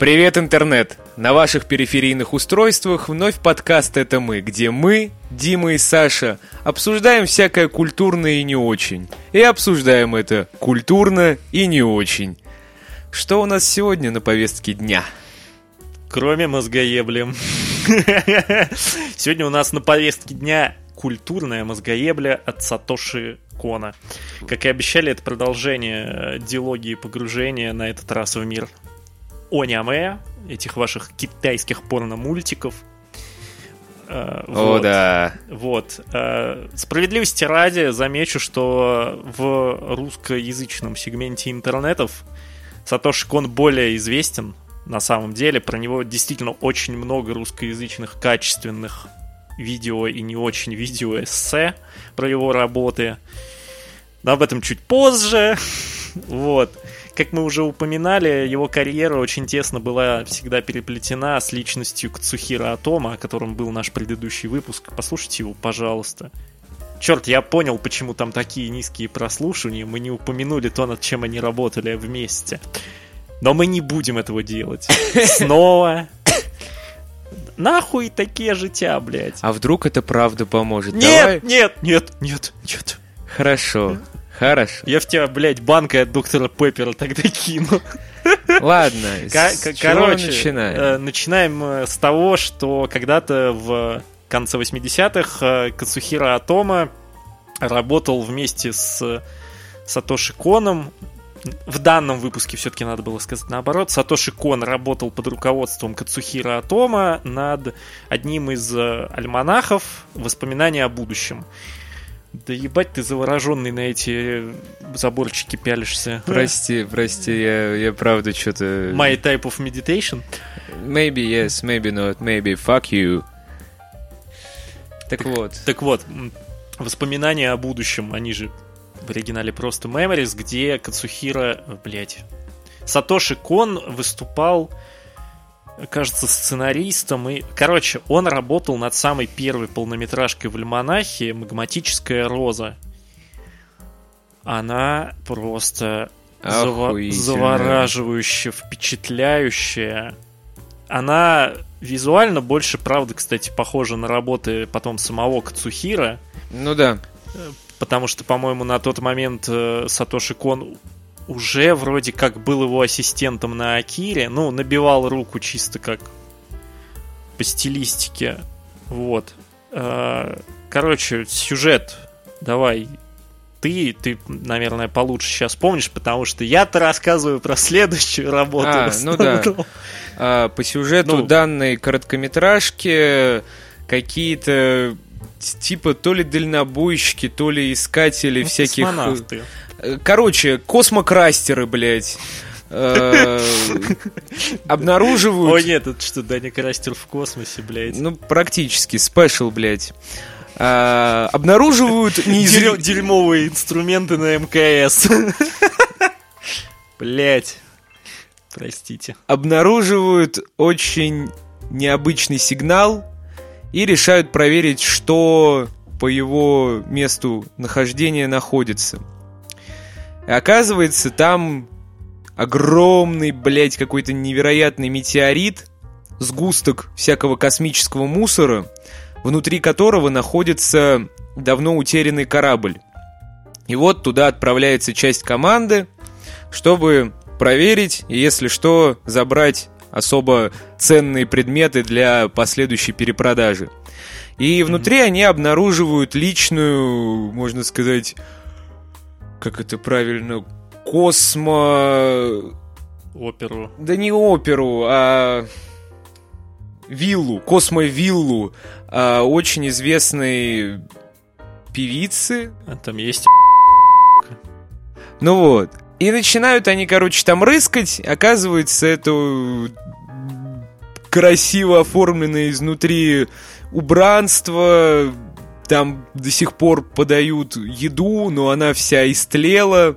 Привет, интернет! На ваших периферийных устройствах вновь подкаст «Это мы», где мы, Дима и Саша, обсуждаем всякое культурное и не очень. И обсуждаем это культурно и не очень. Что у нас сегодня на повестке дня? Кроме мозгоебли. Сегодня у нас на повестке дня культурная мозгоебля от Сатоши Кона. Как и обещали, это продолжение диалогии погружения на этот раз в мир оняме, этих ваших китайских порно-мультиков. Э, О, вот. да. Вот. Э, справедливости ради замечу, что в русскоязычном сегменте интернетов Сатоши Кон более известен на самом деле. Про него действительно очень много русскоязычных качественных видео и не очень видео эссе про его работы. Но об этом чуть позже. Вот. Как мы уже упоминали, его карьера очень тесно была всегда переплетена с личностью Кцухира Атома, о котором был наш предыдущий выпуск. Послушайте его, пожалуйста. Черт, я понял, почему там такие низкие прослушивания. Мы не упомянули то, над чем они работали вместе. Но мы не будем этого делать. Снова Нахуй такие життя, блядь. А вдруг это правда поможет? Нет, Давай... нет, нет, нет, нет. Хорошо, хорошо. Я в тебя, блядь, банкой от доктора Пеппера тогда кину. Ладно, с короче, начинаем? Э, начинаем э, с того, что когда-то в конце 80-х э, Кацухира Атома работал вместе с Сатоши Коном в данном выпуске все-таки надо было сказать наоборот. Сатоши Кон работал под руководством Кацухира Атома над одним из альманахов «Воспоминания о будущем». Да ебать ты завороженный на эти заборчики пялишься. Прости, прости, я, я правда что-то... My type of meditation? Maybe yes, maybe not, maybe fuck you. Так, так вот. Так вот, воспоминания о будущем, они же в оригинале просто Memories, где Кацухира, блять, Сатоши Кон выступал, кажется, сценаристом. И, короче, он работал над самой первой полнометражкой в Альманахе «Магматическая роза». Она просто заво- завораживающе впечатляющая. Она визуально больше, правда, кстати, похожа на работы потом самого Кацухира. Ну да потому что, по-моему, на тот момент э, Сатоши Кон уже вроде как был его ассистентом на Акире, ну, набивал руку чисто как по стилистике, вот. Э, короче, сюжет, давай, ты, ты, наверное, получше сейчас помнишь, потому что я-то рассказываю про следующую работу. А, ну да. А, по сюжету ну, данной короткометражки какие-то типа то ли дальнобойщики, то ли искатели ну, всяких... Э, короче, космокрастеры, блядь. Э, обнаруживают... О нет, это что, Даня Крастер в космосе, блядь. Ну, практически, спешл, блядь. А, обнаруживают неизвестные... Дерьмовые инструменты на МКС. Блять. Простите. Обнаруживают очень необычный сигнал, и решают проверить, что по его месту нахождения находится. И оказывается, там огромный, блядь, какой-то невероятный метеорит, сгусток всякого космического мусора, внутри которого находится давно утерянный корабль. И вот туда отправляется часть команды, чтобы проверить и, если что, забрать особо ценные предметы для последующей перепродажи. И внутри они обнаруживают личную, можно сказать, как это правильно, космо... Оперу. Да не оперу, а виллу, космовиллу а, очень известной певицы. А там есть Ну вот. И начинают они, короче, там рыскать. Оказывается, это красиво оформленное изнутри убранство. Там до сих пор подают еду, но она вся истлела.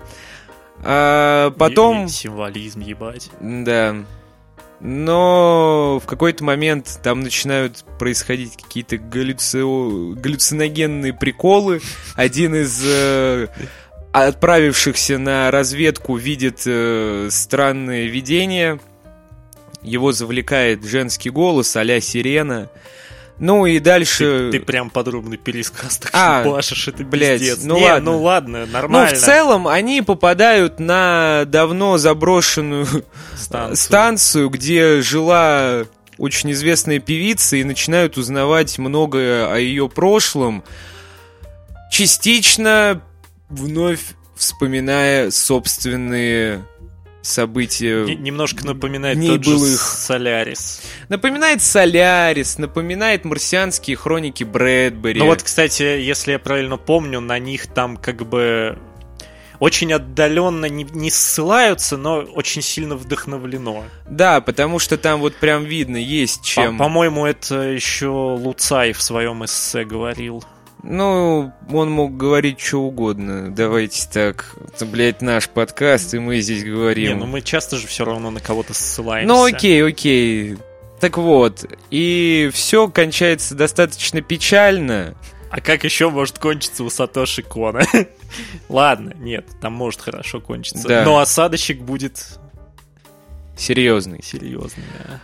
А потом... Символизм, ебать. Да. Но в какой-то момент там начинают происходить какие-то галлюци... галлюциногенные приколы. Один из э, отправившихся на разведку видит э, странное видение его завлекает женский голос а сирена. Ну и дальше... Ты, ты прям подробный пересказ так а, башишь, это блядь, пиздец. Ну Не, ладно. ну ладно, нормально. Ну в целом они попадают на давно заброшенную Станцию. станцию где жила очень известная певица и начинают узнавать многое о ее прошлом. Частично вновь вспоминая собственные события. Н- немножко напоминает Дней тот же былых. Солярис. Напоминает Солярис, напоминает марсианские хроники Брэдбери. Ну вот, кстати, если я правильно помню, на них там как бы очень отдаленно не, не ссылаются, но очень сильно вдохновлено. Да, потому что там вот прям видно, есть По- чем. По-моему, это еще Луцай в своем эссе говорил. Ну, он мог говорить что угодно. Давайте так. Это, блядь, наш подкаст, и мы здесь говорим. Не, ну мы часто же все равно на кого-то ссылаемся. Ну окей, окей. Так вот, и все кончается достаточно печально. А как еще может кончиться у Сатоши Кона? Ладно, нет, там может хорошо кончиться. Да. Но осадочек будет Серьезный. серьезный. да.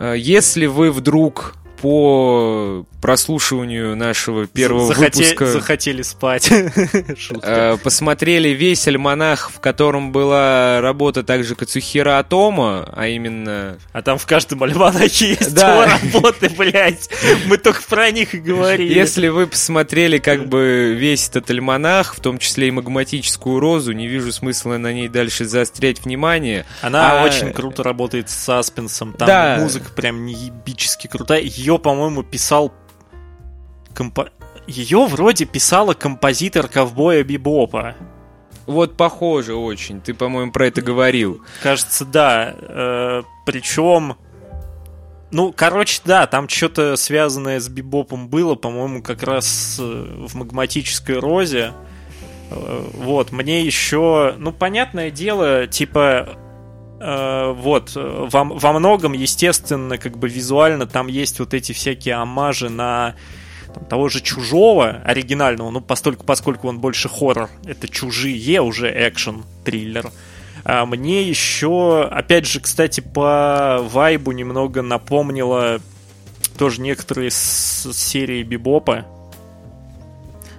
А, Если вы вдруг по прослушиванию нашего первого Захоте- выпуска Захотели спать. э, посмотрели весь альманах, в котором была работа также Кацухира Атома, а именно... А там в каждом альманахе есть Да. работы, блядь. Мы только про них и говорили. Если вы посмотрели как бы весь этот альманах, в том числе и магматическую розу, не вижу смысла на ней дальше заострять внимание. Она А- очень круто работает с саспенсом. Там Да. музыка прям неебически крутая. Ее, по-моему, писал... компо- Ее вроде писала композитор ковбоя Бибопа. Вот похоже очень, ты, по-моему, про это говорил. Кажется, да. причем... Ну, короче, да, там что-то связанное с бибопом было, по-моему, как раз э, в магматической розе. Э, Вот, мне еще, ну, понятное дело, типа, э, вот, э, во, во многом, естественно, как бы визуально там есть вот эти всякие амажи на там, того же Чужого оригинального, ну, постольку, поскольку он больше хоррор, это Чужие, уже экшен, триллер. А мне еще, опять же, кстати, по вайбу немного напомнило тоже некоторые с серии Бибопа,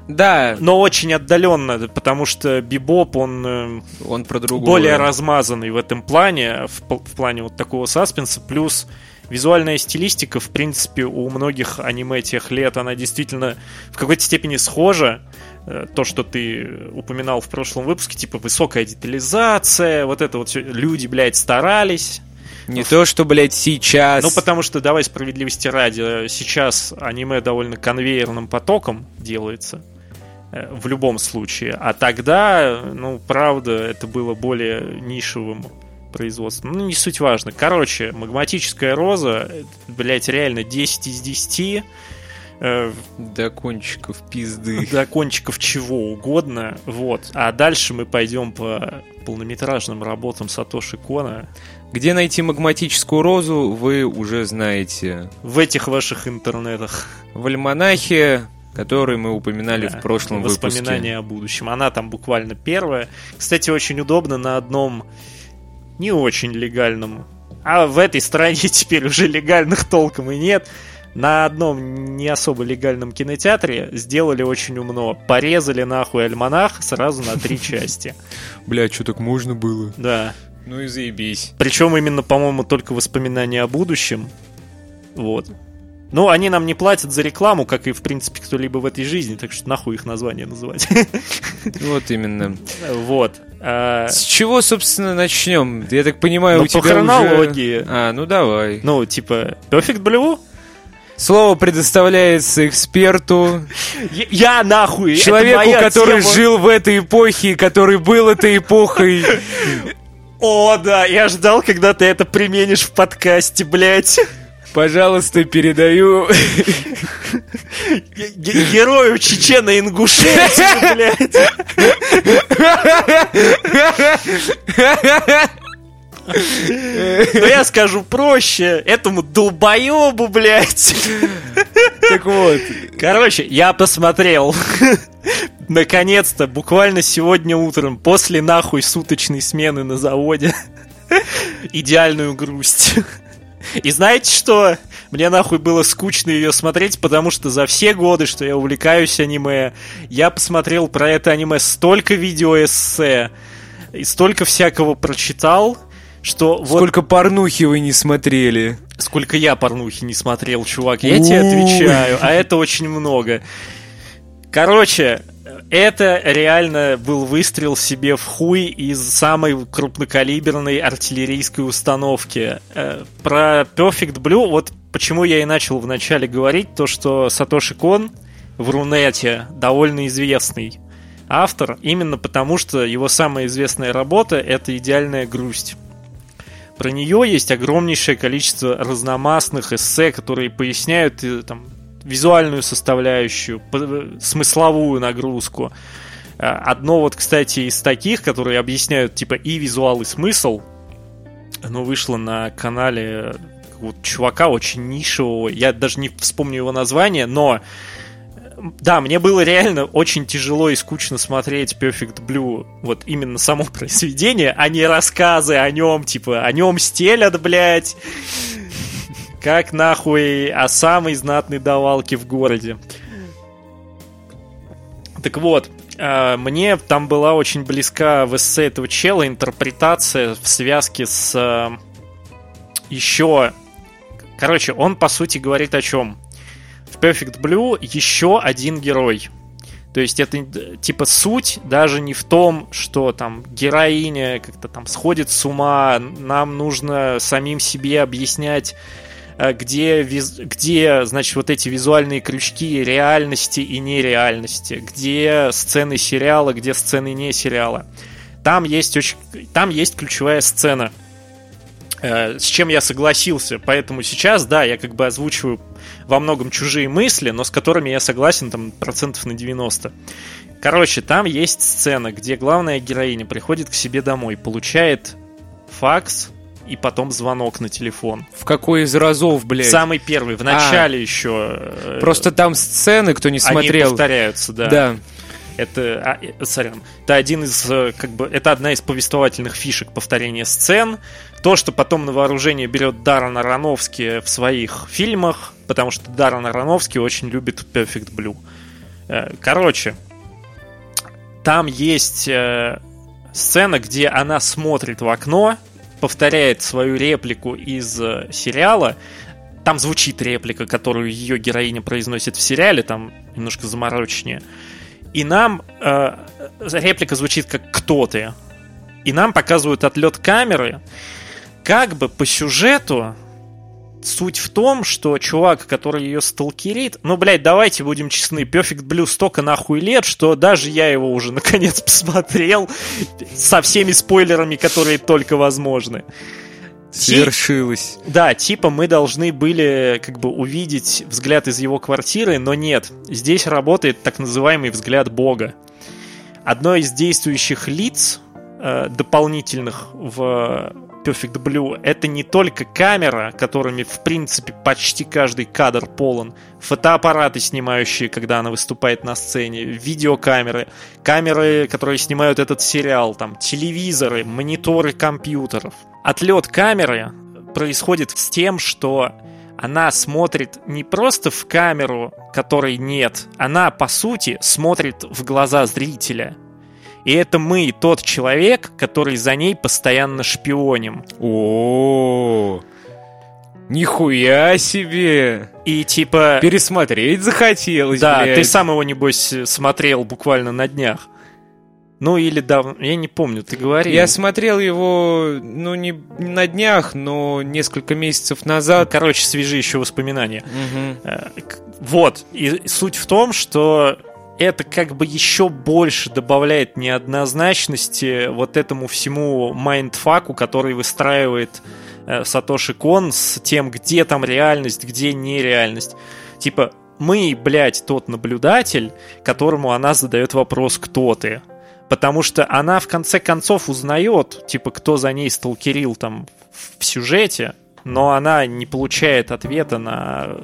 Да, но очень отдаленно, потому что Бибоп, он э, он про другое. более размазанный в этом плане, в, в плане вот такого саспенса, плюс визуальная стилистика, в принципе, у многих аниме тех лет, она действительно в какой-то степени схожа. Э, То, что ты упоминал в прошлом выпуске, типа высокая детализация, вот это вот все, люди, блядь, старались. Не то, что, блядь, сейчас. Ну, потому что, давай справедливости ради, сейчас аниме довольно конвейерным потоком делается э, в любом случае. А тогда, ну, правда, это было более нишевым производством. Ну, не суть важно. Короче, магматическая роза, э, блять, реально 10 из 10. э, До кончиков пизды. до кончиков чего угодно. Вот. А дальше мы пойдем по полнометражным работам Сатоши Кона. Где найти магматическую розу, вы уже знаете. В этих ваших интернетах. В альманахе, который мы упоминали Да, в прошлом выпуске. Воспоминания о будущем. Она там буквально первая. Кстати, очень удобно на одном не очень легальном, а в этой стране теперь уже легальных толком и нет. На одном не особо легальном кинотеатре сделали очень умно. Порезали нахуй альманах сразу на три части. Бля, что так можно было? Да. Ну и заебись. Причем именно, по-моему, только воспоминания о будущем. Вот. Ну, они нам не платят за рекламу, как и, в принципе, кто-либо в этой жизни, так что нахуй их название называть. Вот именно. Вот. А, С чего, собственно, начнем? Я так понимаю, Ну, у по тебя уже- хронологии. А, ну давай. Ну, типа, Perfect Blue? Слово предоставляется эксперту, Я, нахуй! человеку, который тема. жил в этой эпохе, который был этой эпохой. О, да, я ждал, когда ты это применишь в подкасте, блядь. Пожалуйста, передаю. Ге- ге- Герою Чечена Ингушетии, блядь. Но я скажу проще, этому долбоебу, блядь. Так вот, Короче, я посмотрел. Наконец-то, буквально сегодня утром, после нахуй суточной смены на заводе, идеальную грусть. И знаете что? Мне нахуй было скучно ее смотреть, потому что за все годы, что я увлекаюсь аниме, я посмотрел про это аниме столько видеоэссе и столько всякого прочитал, что Сколько вот... порнухи вы не смотрели? Сколько я порнухи не смотрел, чувак, я тебе отвечаю, а это очень много. Короче, это реально был выстрел себе в хуй из самой крупнокалиберной артиллерийской установки. Э, про Perfect Blue, вот почему я и начал вначале говорить, то что Сатоши Кон в Рунете довольно известный автор, именно потому что его самая известная работа — это «Идеальная грусть». Про нее есть огромнейшее количество разномастных эссе, которые поясняют э, там, визуальную составляющую, смысловую нагрузку. Э, одно вот, кстати, из таких, которые объясняют типа и визуал, и смысл, оно вышло на канале вот чувака очень нишевого, я даже не вспомню его название, но да, мне было реально очень тяжело и скучно смотреть Perfect Blue, вот именно само произведение, а не рассказы о нем, типа, о нем стелят, блядь, как нахуй о самой знатной давалке в городе. Так вот, э, мне там была очень близка в эссе этого чела интерпретация в связке с э, еще... Короче, он по сути говорит о чем? В Perfect Blue еще один герой. То есть это типа суть даже не в том, что там героиня как-то там сходит с ума, нам нужно самим себе объяснять где, где, значит, вот эти визуальные крючки реальности и нереальности, где сцены сериала, где сцены не сериала. Там есть, очень, там есть ключевая сцена, э, с чем я согласился. Поэтому сейчас, да, я как бы озвучиваю во многом чужие мысли, но с которыми я согласен там процентов на 90. Короче, там есть сцена, где главная героиня приходит к себе домой, получает факс и потом звонок на телефон. В какой из разов, блядь? Самый первый, в начале а, еще. Э, Просто там сцены, кто не смотрел. Они повторяются, да. Да. Это, а, э, сорян, это один из, э, как бы, это одна из повествовательных фишек повторения сцен. То, что потом на вооружение берет Даррен Аронофски в своих фильмах, потому что Даррен Аронофски очень любит Perfect Blue. Короче, там есть сцена, где она смотрит в окно, повторяет свою реплику из э, сериала. Там звучит реплика, которую ее героиня произносит в сериале, там немножко заморочнее. И нам э, реплика звучит как «Кто ты?». И нам показывают отлет камеры. Как бы по сюжету суть в том, что чувак, который ее сталкерит, ну, блядь, давайте будем честны, Perfect Blue столько нахуй лет, что даже я его уже наконец посмотрел со всеми спойлерами, которые только возможны. Свершилось. Тип, да, типа мы должны были как бы увидеть взгляд из его квартиры, но нет. Здесь работает так называемый взгляд Бога. Одно из действующих лиц э, дополнительных в Perfect Blue это не только камера, которыми, в принципе, почти каждый кадр полон, фотоаппараты, снимающие, когда она выступает на сцене, видеокамеры, камеры, которые снимают этот сериал, там, телевизоры, мониторы компьютеров. Отлет камеры происходит с тем, что она смотрит не просто в камеру, которой нет, она, по сути, смотрит в глаза зрителя – и это мы, тот человек, который за ней постоянно шпионим. О, Нихуя себе! И типа... Пересмотреть захотелось, Да, блядь. ты сам его, небось, смотрел буквально на днях. Ну или давно, я не помню, ты говорил. Я смотрел его, ну не на днях, но несколько месяцев назад. Короче, свежие еще воспоминания. Угу. Вот, и суть в том, что это как бы еще больше добавляет неоднозначности вот этому всему майндфаку, который выстраивает э, Сатоши Кон с тем, где там реальность, где нереальность. Типа, мы, блядь, тот наблюдатель, которому она задает вопрос «Кто ты?». Потому что она в конце концов узнает, типа, кто за ней сталкерил там в сюжете, но она не получает ответа на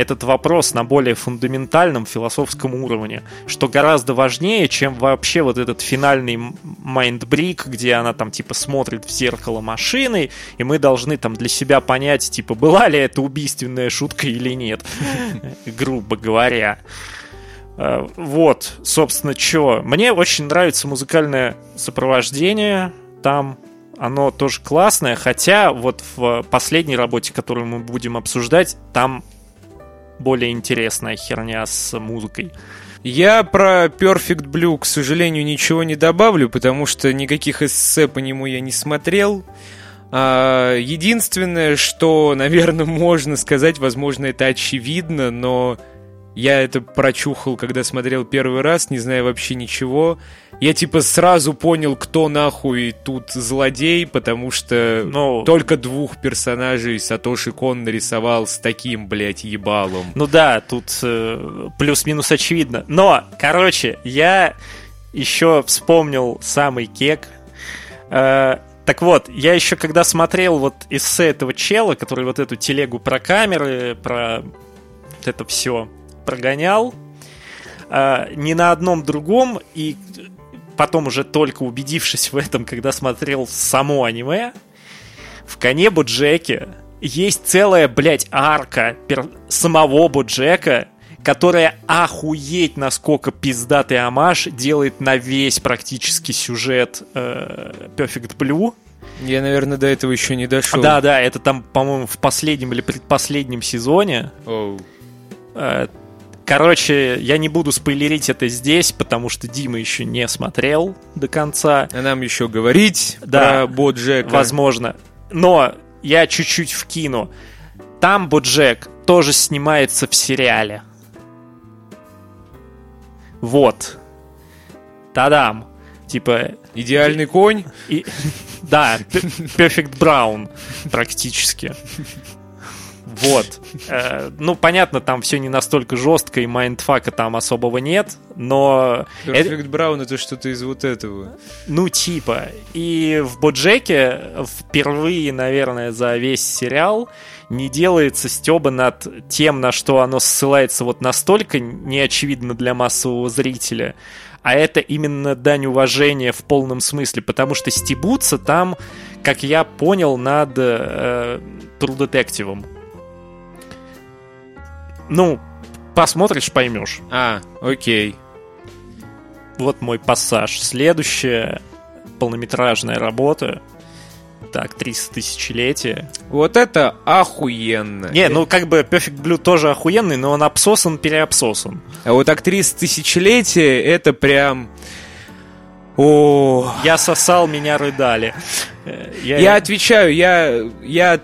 этот вопрос на более фундаментальном философском уровне, что гораздо важнее, чем вообще вот этот финальный майндбрик, где она там типа смотрит в зеркало машины, и мы должны там для себя понять, типа, была ли это убийственная шутка или нет, грубо говоря. Э, вот, собственно, что. Мне очень нравится музыкальное сопровождение. Там оно тоже классное, хотя вот в последней работе, которую мы будем обсуждать, там более интересная херня с музыкой. Я про Perfect Blue, к сожалению, ничего не добавлю, потому что никаких эссе по нему я не смотрел. А, единственное, что, наверное, можно сказать, возможно, это очевидно, но я это прочухал, когда смотрел первый раз, не зная вообще ничего. Я типа сразу понял, кто нахуй тут злодей, потому что ну, только двух персонажей Сатоши Кон нарисовал с таким, блядь, ебалом. Ну да, тут э, плюс-минус очевидно. Но, короче, я еще вспомнил самый кек. Э, так вот, я еще когда смотрел вот эссе этого чела, который вот эту телегу про камеры, про вот это все прогонял. Uh, ни на одном другом, и потом уже только убедившись в этом, когда смотрел само аниме, в коне Боджеке есть целая, блядь, арка пер... самого Боджека, которая охуеть насколько пиздатый амаш делает на весь практически сюжет э, Perfect Blue. Я, наверное, до этого еще не дошел. Да, да, это там, по-моему, в последнем или предпоследнем сезоне. Oh. Короче, я не буду спойлерить это здесь, потому что Дима еще не смотрел до конца. А нам еще говорить да, про Боджека. Возможно. Но я чуть-чуть вкину. Там Боджек тоже снимается в сериале. Вот. Тадам. Типа... Идеальный конь? И, да, Perfect Blue практически. Вот. Э, ну, понятно, там все не настолько жестко, и майндфака там особого нет, но... Perfect Blue это что-то из вот этого. Ну, типа. И в Боджеке впервые, наверное, за весь сериал не делается стеба над тем, на что оно ссылается вот настолько неочевидно для массового зрителя, а это именно дань уважения в полном смысле, потому что стебутся там, как я понял, над э, True Detective. Ну, посмотришь, поймешь. А, окей. Вот мой пассаж. Следующая полнометражная работа. Так, 300 тысячелетия. Вот это охуенно. Не, ну как бы Perfect Blue тоже охуенный, но он обсосан, переобсосан. А вот актриса тысячелетия это прям... О. Я сосал, меня рыдали. Я, я отвечаю, я, я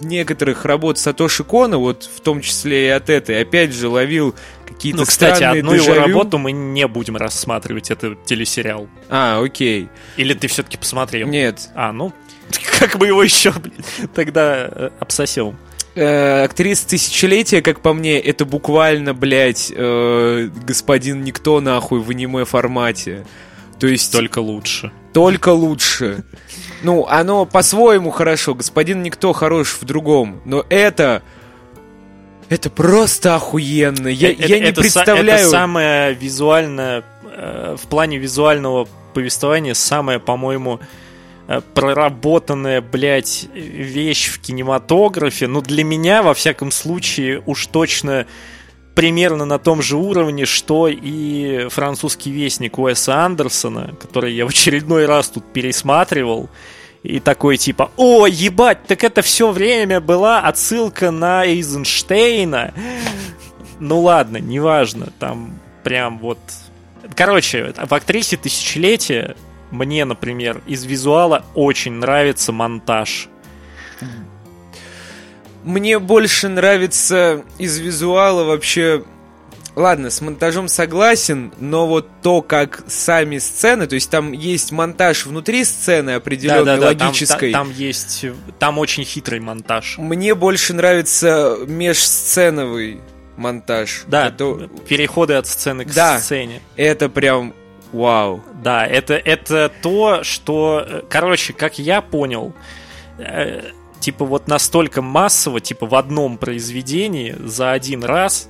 некоторых работ Сатоши Кона, вот в том числе и от этой, опять же ловил какие-то Ну, кстати, одну дежавю. его работу мы не будем рассматривать, это телесериал. А, окей. Или ты все-таки посмотрел? Нет. А, ну, как бы его еще тогда э, обсосил? Э, актриса тысячелетия, как по мне, это буквально, блядь, э, господин Никто нахуй в аниме формате. То есть... Только лучше. Только лучше. Ну, оно по-своему хорошо. Господин Никто хорош в другом. Но это... Это просто охуенно. Я, это, я не это представляю... Это самое визуальное... Э, в плане визуального повествования самое, по-моему, э, проработанная, блядь, вещь в кинематографе. Ну, для меня, во всяком случае, уж точно примерно на том же уровне, что и французский вестник Уэса Андерсона, который я в очередной раз тут пересматривал. И такой типа, о, ебать, так это все время была отсылка на Эйзенштейна. Ну ладно, неважно, там прям вот... Короче, в актрисе тысячелетия мне, например, из визуала очень нравится монтаж. Мне больше нравится из визуала вообще... Ладно, с монтажом согласен, но вот то, как сами сцены, то есть там есть монтаж внутри сцены определенной, да, да, логической. Там, там, там есть, там очень хитрый монтаж. Мне больше нравится межсценовый монтаж. Да, это... переходы от сцены к да, сцене. Это прям вау. Да, это, это то, что... Короче, как я понял, э, типа вот настолько массово, типа в одном произведении за один раз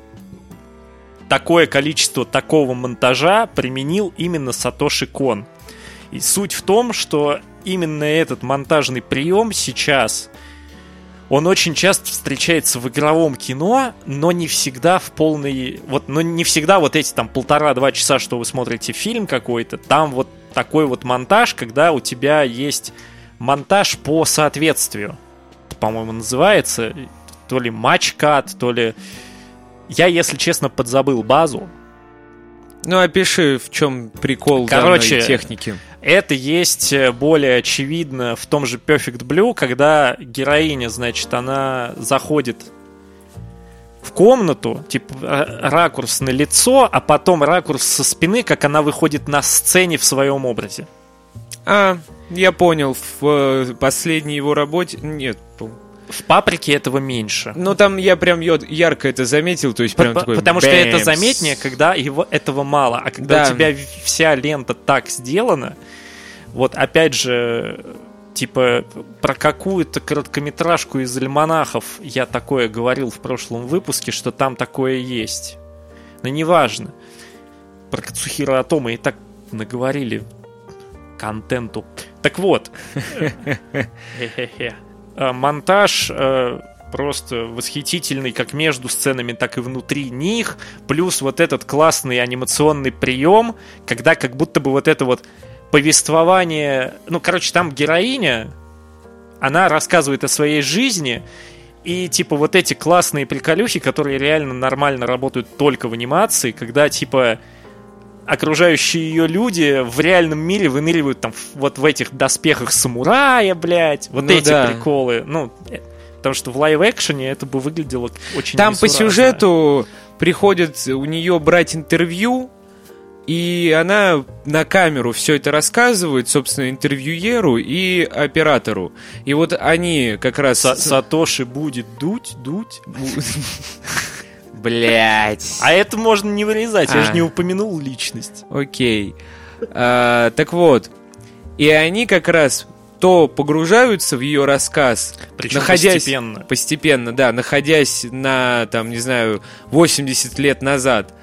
такое количество такого монтажа применил именно Сатоши Кон. И суть в том, что именно этот монтажный прием сейчас, он очень часто встречается в игровом кино, но не всегда в полной... Вот, но не всегда вот эти там полтора-два часа, что вы смотрите фильм какой-то, там вот такой вот монтаж, когда у тебя есть монтаж по соответствию. По-моему, называется то ли матч-кат, то ли я, если честно, подзабыл базу. Ну, опиши, в чем прикол Короче, данной техники. Это есть э, более очевидно в том же Perfect Blue, когда героиня, значит, она заходит в комнату, типа ракурс на лицо, а потом ракурс со спины, как она выходит на сцене в своем образе. А, я понял, в э, последней его работе... Нет, в паприке этого меньше. Ну, там я прям ярко это заметил, то есть прям По такой... Потому что это заметнее, когда его, этого мало. А когда да. у тебя вся лента так сделана, вот опять же, типа про какую-то короткометражку из альманахов я такое говорил в прошлом выпуске, что там такое есть. Но неважно. Про Кацухира Атома и так наговорили контенту. Так вот. Э, монтаж э, просто восхитительный как между сценами, так и внутри них. Плюс вот этот классный анимационный прием, когда как будто бы вот это вот повествование... Ну, короче, там героиня, она рассказывает о своей жизни, и типа вот эти классные приколюхи, которые реально нормально работают только в анимации, когда типа окружающие ее люди в реальном мире выныривают там вот в этих доспехах самурая, блядь. Вот ну, эти да. приколы. Ну, э, потому что в лайв-экшене это бы выглядело очень Там по сюжету приходит у нее брать интервью, и она на камеру все это рассказывает, собственно, интервьюеру и оператору. И вот они как раз... Са Сатоши будет дуть, дуть. Блять. А это можно не вырезать, а. я же не упомянул личность. Окей. А, так вот, и они как раз то погружаются в ее рассказ, Причем находясь постепенно. постепенно, да, находясь на, там, не знаю, 80 лет назад,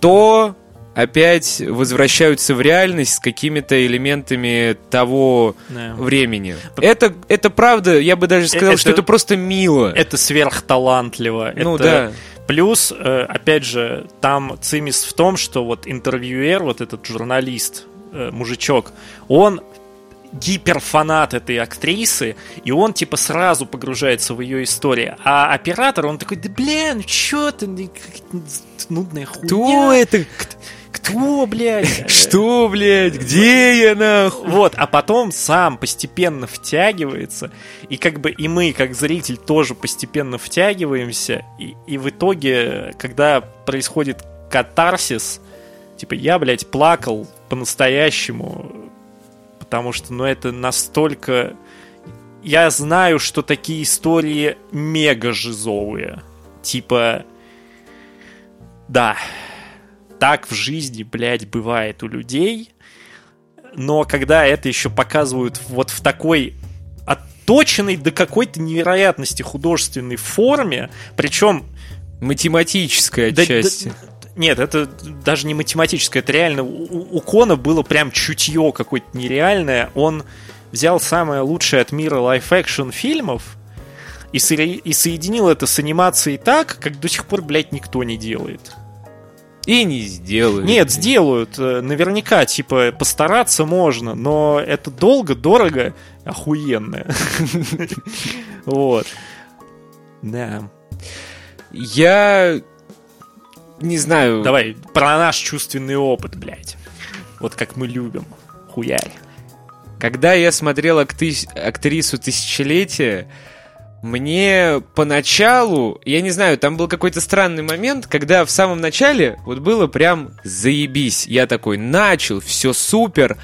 то опять возвращаются в реальность с какими-то элементами того yeah. времени. Это, это правда, я бы даже сказал, это, что это просто мило. Это сверхталантливо. Ну это... да. Плюс, э, опять же, там цимис в том, что вот интервьюер, вот этот журналист, э, мужичок, он гиперфанат этой актрисы, и он типа сразу погружается в ее историю. А оператор, он такой, да блин, что ты, нудная хуйня. Кто это? Кто, блядь? Что, блядь? Где я, нахуй? Вот, а потом сам постепенно втягивается, и как бы и мы, как зритель, тоже постепенно втягиваемся, и, и в итоге, когда происходит катарсис, типа, я, блядь, плакал по-настоящему, потому что, ну, это настолько... Я знаю, что такие истории мега жизовые. Типа, да, так в жизни, блядь, бывает у людей. Но когда это еще показывают вот в такой отточенной до какой-то невероятности художественной форме, причем... Математической отчасти. Да, да, нет, это даже не математическое, это реально у, у Кона было прям чутье какое-то нереальное. Он взял самое лучшее от мира live-action фильмов и, со- и соединил это с анимацией так, как до сих пор, блядь, никто не делает. И не сделают. Нет, сделают. Э, наверняка, типа, постараться можно, но это долго, дорого, охуенно. Вот. Да. Я не знаю. Давай, про наш чувственный опыт, блядь. Вот как мы любим. Хуярь. Когда я смотрел актрису тысячелетия, мне поначалу, я не знаю, там был какой-то странный момент, когда в самом начале вот было прям заебись. Я такой начал, все супер.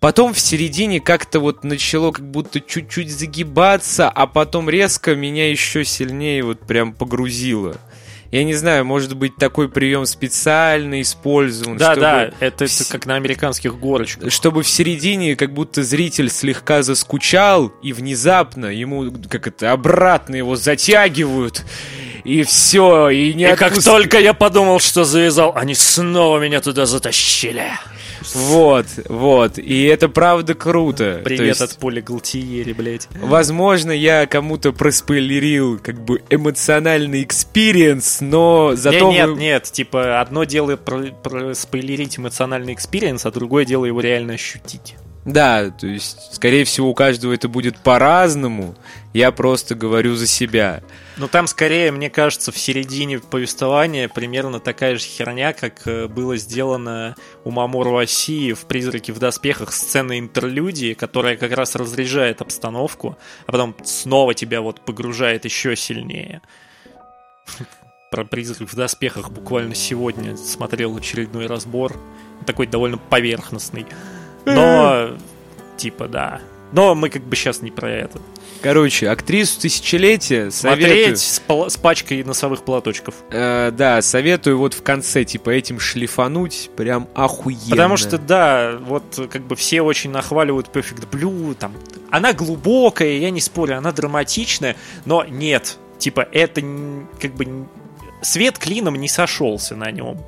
Потом в середине как-то вот начало как будто чуть-чуть загибаться, а потом резко меня еще сильнее вот прям погрузило. Я не знаю, может быть, такой прием специально использован. Да, чтобы, да, это, это как на американских горочках. чтобы в середине как будто зритель слегка заскучал, и внезапно ему как это обратно его затягивают, и все, и не И как отпуск- только я подумал, что завязал, они снова меня туда затащили. Вот, вот, и это правда круто. То Привет есть- от Поли Галтиери, блядь. Возможно, я кому-то проспойлерил как бы эмоциональный experience, но зато... Не, нет, вы- нет, типа одно дело про, про спойлерить эмоциональный experience, а другое дело его реально ощутить. Да, то есть, скорее всего, у каждого это будет по-разному. Я просто говорю за себя. Но там скорее, мне кажется, в середине повествования примерно такая же херня, как э, было сделано у Мамору Осии в «Призраке в доспехах» сцена интерлюдии, которая как раз разряжает обстановку, а потом снова тебя вот погружает еще сильнее. Про «Призрак в доспехах» буквально сегодня смотрел очередной разбор, такой довольно поверхностный. Но, типа, да. Но мы как бы сейчас не про это. Короче, актрису тысячелетия советую... Смотреть с, пла- с пачкой носовых платочков. Э, да, советую вот в конце, типа, этим шлифануть прям охуенно. Потому что, да, вот как бы все очень нахваливают Perfect Blue, там, она глубокая, я не спорю, она драматичная, но нет, типа, это как бы свет клином не сошелся на нем.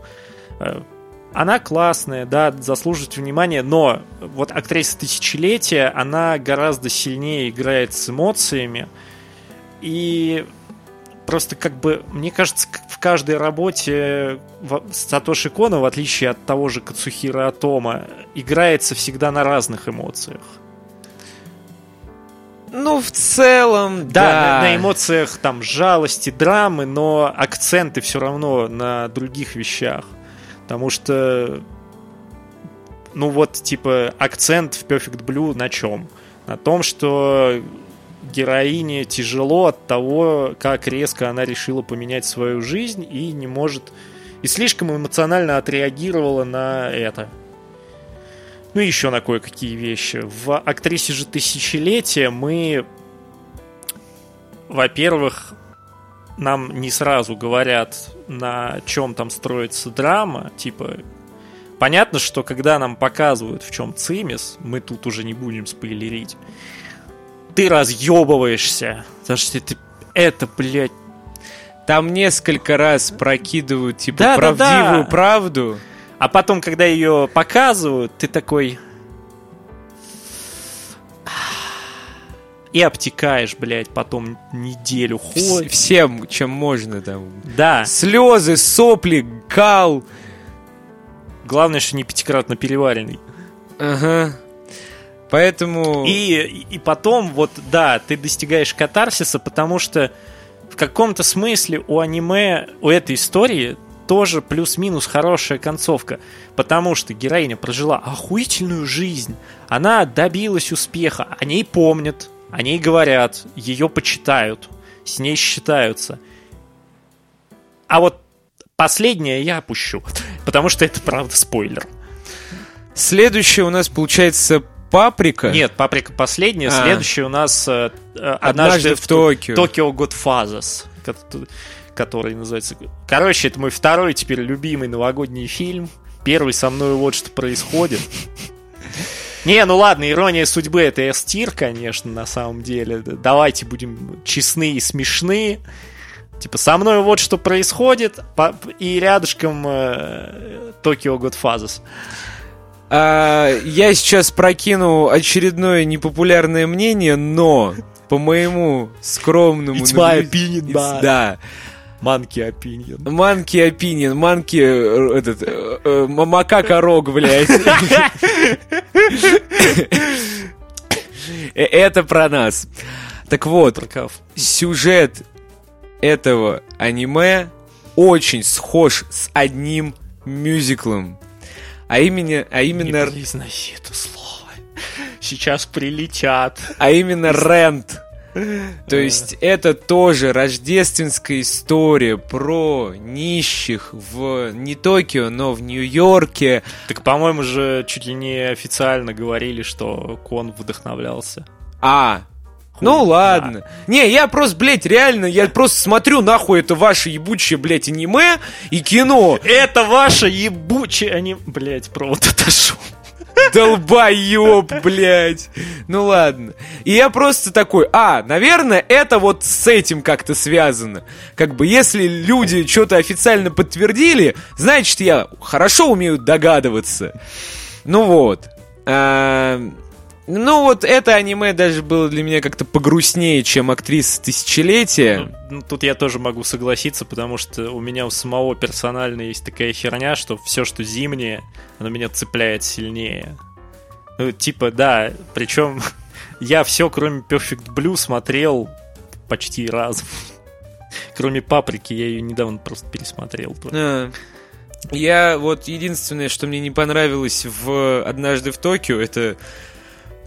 Она классная, да, заслуживает внимания, но вот актриса тысячелетия, она гораздо сильнее играет с эмоциями, и просто как бы, мне кажется, в каждой работе Сатоши Кона, в отличие от того же Кацухира Атома, играется всегда на разных эмоциях. Ну, в целом, Да, да. На, на эмоциях там жалости, драмы, но акценты все равно на других вещах. Потому что, ну вот, типа, акцент в Perfect Blue на чем? На том, что героине тяжело от того, как резко она решила поменять свою жизнь и не может... И слишком эмоционально отреагировала на это. Ну и еще на кое-какие вещи. В актрисе же тысячелетия мы, во-первых, нам не сразу говорят, на чем там строится драма. Типа, понятно, что когда нам показывают, в чем цимис, мы тут уже не будем спойлерить, ты разъебываешься. Потому что это, это, блядь, Там несколько раз прокидывают, типа, Да, да, правдивую да. правду. А потом, когда ее показывают, ты такой... И обтекаешь, блядь, потом неделю ходишь. всем, чем можно там. Да. Слезы, сопли, кал. Главное, что не пятикратно переваренный. Ага. Поэтому... И, и потом, вот, да, ты достигаешь катарсиса, потому что в каком-то смысле у аниме, у этой истории тоже плюс-минус хорошая концовка, потому что героиня прожила охуительную жизнь, она добилась успеха, о ней помнят, о ней говорят, ее почитают, с ней считаются. А вот последнее я опущу, потому что это правда спойлер. Следующее у нас получается паприка. Нет, паприка последняя. А. Следующий у нас э, э, Однажды в Токио. Токио Godfathers, ко- который называется. Короче, это мой второй теперь любимый новогодний фильм. Первый со мной вот что происходит. Не, ну ладно, ирония судьбы это S-тир, конечно, на самом деле. Давайте будем честны и смешны. Типа, со мной вот что происходит, и рядышком э, Токио Godfathers. А, я сейчас прокину очередное непопулярное мнение, но по моему скромному... It's my opinion, да. Monkey Opinion. Манки опинин, манки э, этот э, э, макака рог, блядь. Э, Это про нас. Так вот, сюжет этого аниме очень схож с одним мюзиклом. А именно, а Не именно, произноси это слово. Сейчас прилетят. а именно Рент. То есть это тоже рождественская история про нищих в не Токио, но в Нью-Йорке. Так, по-моему, же чуть ли не официально говорили, что Кон вдохновлялся. А, Ну ладно. Не, я просто, блядь, реально, я просто смотрю нахуй это ваше ебучее, блядь, аниме и кино. Это ваше ебучее аниме... Блядь, провод отошел. Долбоеб, блядь. Ну ладно. И я просто такой, а, наверное, это вот с этим как-то связано. Как бы, если люди что-то официально подтвердили, значит, я хорошо умею догадываться. Ну вот. А, ну вот это аниме даже было для меня как-то погрустнее, чем актриса тысячелетия. Ну, тут я тоже могу согласиться, потому что у меня у самого персонально есть такая херня, что все, что зимнее, оно меня цепляет сильнее. Ну, типа, да, причем я все, кроме Perfect Blue, смотрел почти разом. Кроме паприки, я ее недавно просто пересмотрел. А, я вот единственное, что мне не понравилось в «Однажды в Токио», это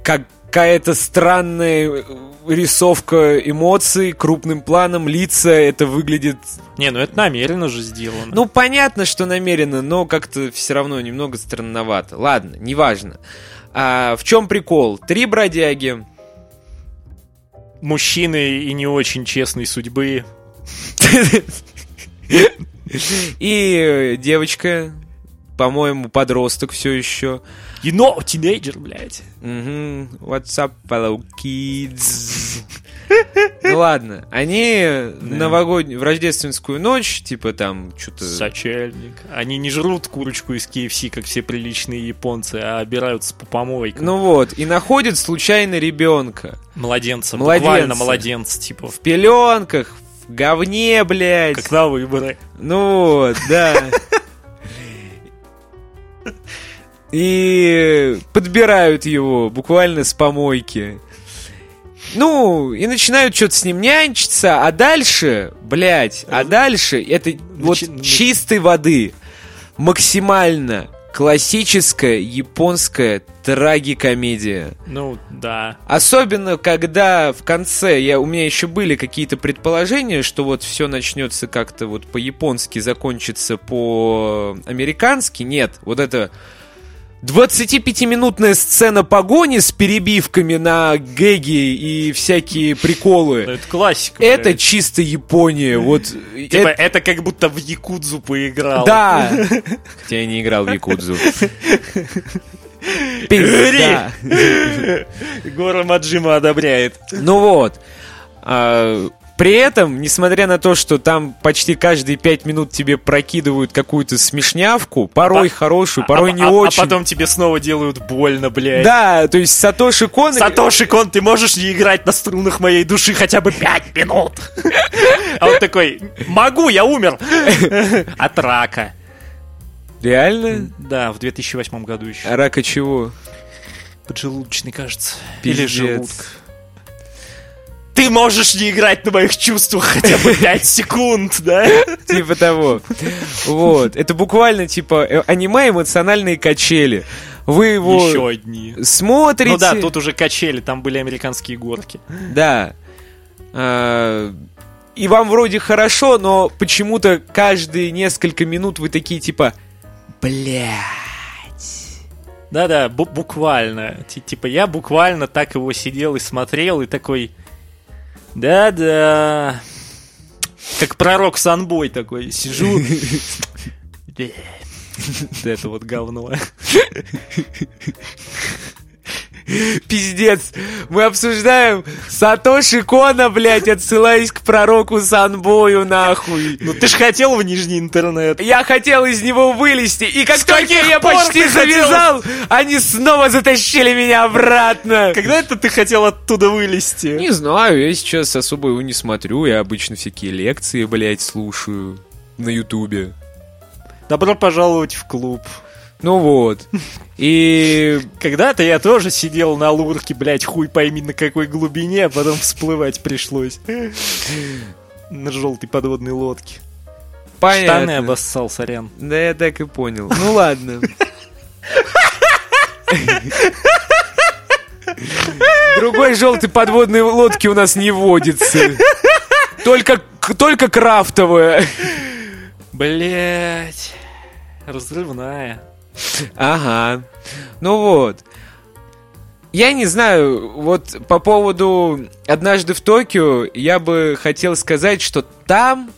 какая-то странная рисовка эмоций крупным планом, лица, это выглядит... Не, ну это намеренно же сделано. Ну, понятно, что намеренно, но как-то все равно немного странновато. Ладно, неважно. А в чем прикол? Три бродяги. Мужчины и не очень честной судьбы. И девочка, по-моему, подросток все еще. You know, тинейджер, блядь. Угу. What's up, fellow kids? Ну ладно, они в новогоднюю, в рождественскую ночь, типа там что-то... Сочельник. Они не жрут курочку из KFC, как все приличные японцы, а обираются по помойкам. Ну вот, и находят случайно ребенка. Младенца, младенца. буквально младенца, типа. В пеленках, в говне, блядь. Как на выборы. Ну да. И подбирают его буквально с помойки. Ну, и начинают что-то с ним нянчиться, а дальше, блядь, а дальше это вот чистой воды максимально классическая японская трагикомедия. Ну, да. Особенно, когда в конце, я, у меня еще были какие-то предположения, что вот все начнется как-то вот по-японски, закончится по-американски. Нет, вот это 25-минутная сцена погони с перебивками на гэги и всякие приколы. Это классика. Это блядь. чисто Япония. Вот, типа, это... это как будто в Якудзу поиграл. Да. Хотя я не играл в Якудзу. Пизда. Гора Маджима одобряет. Ну вот. А, при этом, несмотря на то, что там почти каждые пять минут тебе прокидывают какую-то смешнявку, порой а, хорошую, порой а, не а, очень. А потом тебе снова делают больно, блядь. Да, то есть Сатоши Кон... Сатоши Кон, ты можешь не играть на струнах моей души хотя бы пять минут? А он такой, могу, я умер. От рака. Реально? Да, в 2008 году еще. А рака чего? Поджелудочный, кажется. Или желудка ты можешь не играть на моих чувствах хотя бы 5 секунд, да? Типа того. Вот. Это буквально типа э, аниме эмоциональные качели. Вы его Еще одни. смотрите. Ну да, тут уже качели, там были американские горки. Да. А, и вам вроде хорошо, но почему-то каждые несколько минут вы такие типа, блядь. Да-да, буквально. Типа я буквально так его сидел и смотрел, и такой... Да-да. Как пророк Санбой такой. Сижу. Это вот говно. Пиздец. Мы обсуждаем Сатоши Кона, блядь, отсылаясь к пророку Санбою, нахуй. Ну ты ж хотел в нижний интернет. Я хотел из него вылезти, и как только я почти завязал, хотел? они снова затащили меня обратно. Когда это ты хотел оттуда вылезти? Не знаю, я сейчас особо его не смотрю, я обычно всякие лекции, блядь, слушаю на ютубе. Добро пожаловать в клуб. Ну вот. И когда-то я тоже сидел на лурке, блядь, хуй пойми на какой глубине, а потом всплывать пришлось. На желтой подводной лодке. Понятно. Штаны обоссал, сорян. Да я так и понял. Ну ладно. Другой желтой подводной лодки у нас не водится. Только, только крафтовая. Блять. Разрывная. Ага. Ну вот. я не знаю, вот по поводу «Однажды в Токио» я бы хотел сказать, что там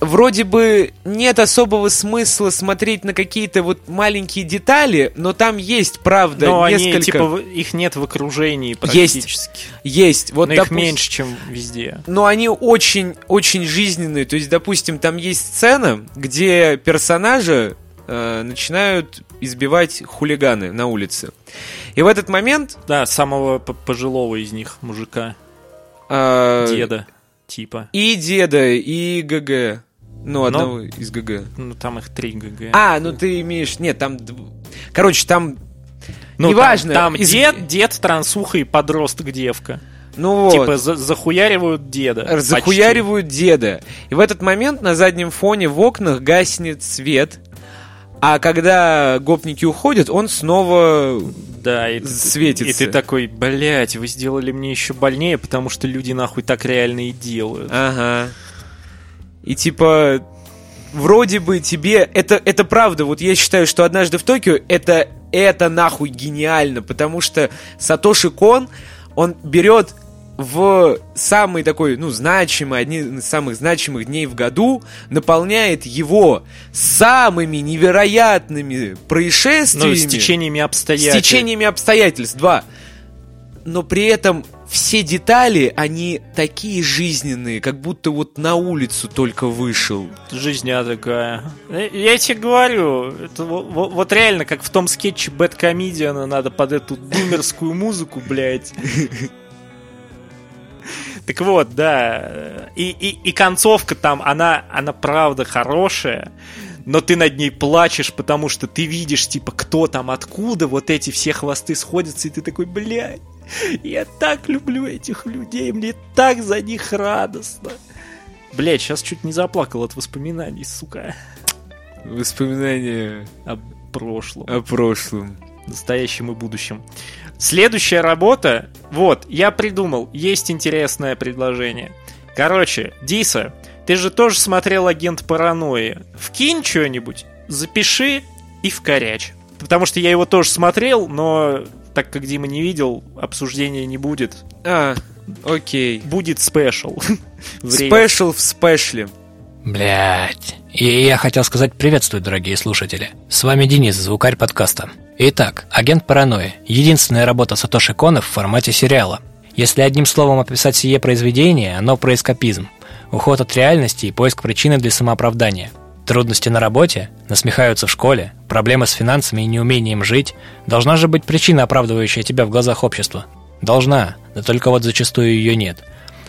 вроде бы нет особого смысла смотреть на какие-то вот маленькие детали, но там есть, правда, Но несколько... они, типа, их нет в окружении практически. Есть. Вот, Но их допустим- меньше, чем везде. но они очень, очень жизненные. То есть, допустим, там есть сцена, где персонажи э, начинают избивать хулиганы на улице. И в этот момент Да, самого пожилого из них, мужика, э, деда, типа. и деда, и ГГ. Ну, одного из ГГ. Ну, там их три ГГ. А, ну ты имеешь... Нет, там... Короче, там... ну, неважно, Там, там из- дед, дед, трансуха и подросток девка. Ну вот. Типа за- захуяривают деда. почти. захуяривают деда. И в этот момент на заднем фоне в окнах гаснет свет. А когда гопники уходят, он снова... Да, и, светится. И ты такой, блять, вы сделали мне еще больнее, потому что люди нахуй так реально и делают. Ага. И типа... Вроде бы тебе... Это, это правда. Вот я считаю, что «Однажды в Токио» это, это нахуй гениально. Потому что Сатоши Кон, он берет в самый такой, ну, значимый, одни из самых значимых дней в году, наполняет его самыми невероятными происшествиями. Ну, с течениями С обстоятельств. течениями обстоятельств, два. Но при этом все детали, они такие жизненные, как будто вот на улицу только вышел. Жизнь а такая. Э, Я тебе говорю, это во- во- вот реально, как в том скетче Бэт Комедиана, надо под эту думерскую музыку, блядь. Так вот, да. И, и, и концовка там, она, она правда хорошая, но ты над ней плачешь, потому что ты видишь, типа, кто там, откуда, вот эти все хвосты сходятся, и ты такой, блядь, я так люблю этих людей, мне так за них радостно. Блять, сейчас чуть не заплакал от воспоминаний, сука, Воспоминания о прошлом, о прошлом. Настоящем и будущем. Следующая работа, вот, я придумал, есть интересное предложение. Короче, Диса, ты же тоже смотрел «Агент паранойи». Вкинь что-нибудь, запиши и вкорячь. Потому что я его тоже смотрел, но так как Дима не видел, обсуждения не будет. А, окей. Будет спешл. Спешл в спешле. Блять. И я хотел сказать приветствую, дорогие слушатели. С вами Денис, звукарь подкаста. Итак, «Агент паранойи» — единственная работа Сатоши Кона в формате сериала. Если одним словом описать сие произведение, оно про эскапизм. Уход от реальности и поиск причины для самооправдания. Трудности на работе, насмехаются в школе, проблемы с финансами и неумением жить. Должна же быть причина, оправдывающая тебя в глазах общества. Должна, да только вот зачастую ее нет.